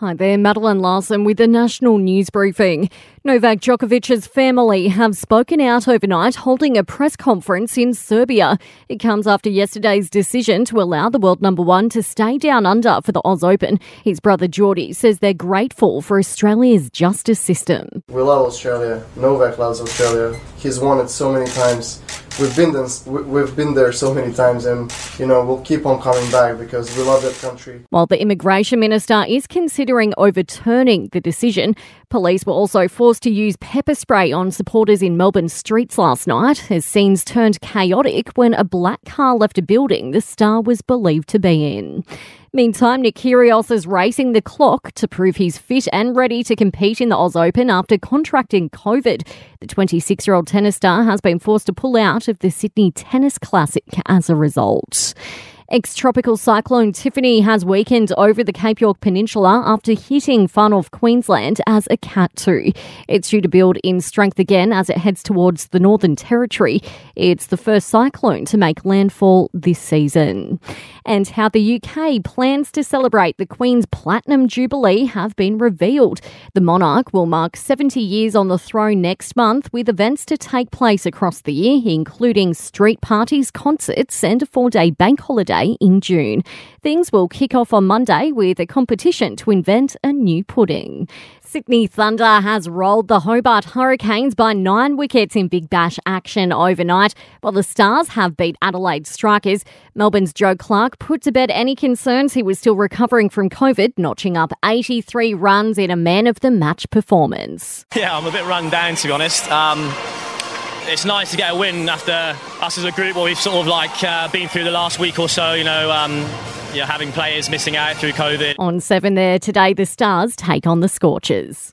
Hi there, Madeline Larson with the National News Briefing. Novak Djokovic's family have spoken out overnight, holding a press conference in Serbia. It comes after yesterday's decision to allow the world number one to stay down under for the Oz Open. His brother Djordje says they're grateful for Australia's justice system. We love Australia. Novak loves Australia. He's won it so many times we've been there, we've been there so many times, and you know we'll keep on coming back because we love that country. While the immigration minister is considering overturning the decision, police were also forced to use pepper spray on supporters in Melbourne streets last night as scenes turned chaotic when a black car left a building the star was believed to be in. Meantime, Nick Kyrgios is racing the clock to prove he's fit and ready to compete in the Oz Open after contracting COVID. The 26 year old tennis star has been forced to pull out of the Sydney Tennis Classic as a result. Ex tropical cyclone Tiffany has weakened over the Cape York Peninsula after hitting far north Queensland as a Cat 2. It's due to build in strength again as it heads towards the Northern Territory. It's the first cyclone to make landfall this season. And how the UK plans to celebrate the Queen's Platinum Jubilee have been revealed. The monarch will mark 70 years on the throne next month with events to take place across the year, including street parties, concerts, and a four day bank holiday Day in June. Things will kick off on Monday with a competition to invent a new pudding. Sydney Thunder has rolled the Hobart Hurricanes by nine wickets in Big Bash action overnight, while the Stars have beat Adelaide Strikers. Melbourne's Joe Clarke put to bed any concerns he was still recovering from COVID, notching up 83 runs in a man of the match performance. Yeah, I'm a bit run down to be honest. Um, it's nice to get a win after us as a group where we've sort of like uh, been through the last week or so, you know, um, having players missing out through COVID. On 7 there today, the Stars take on the Scorchers.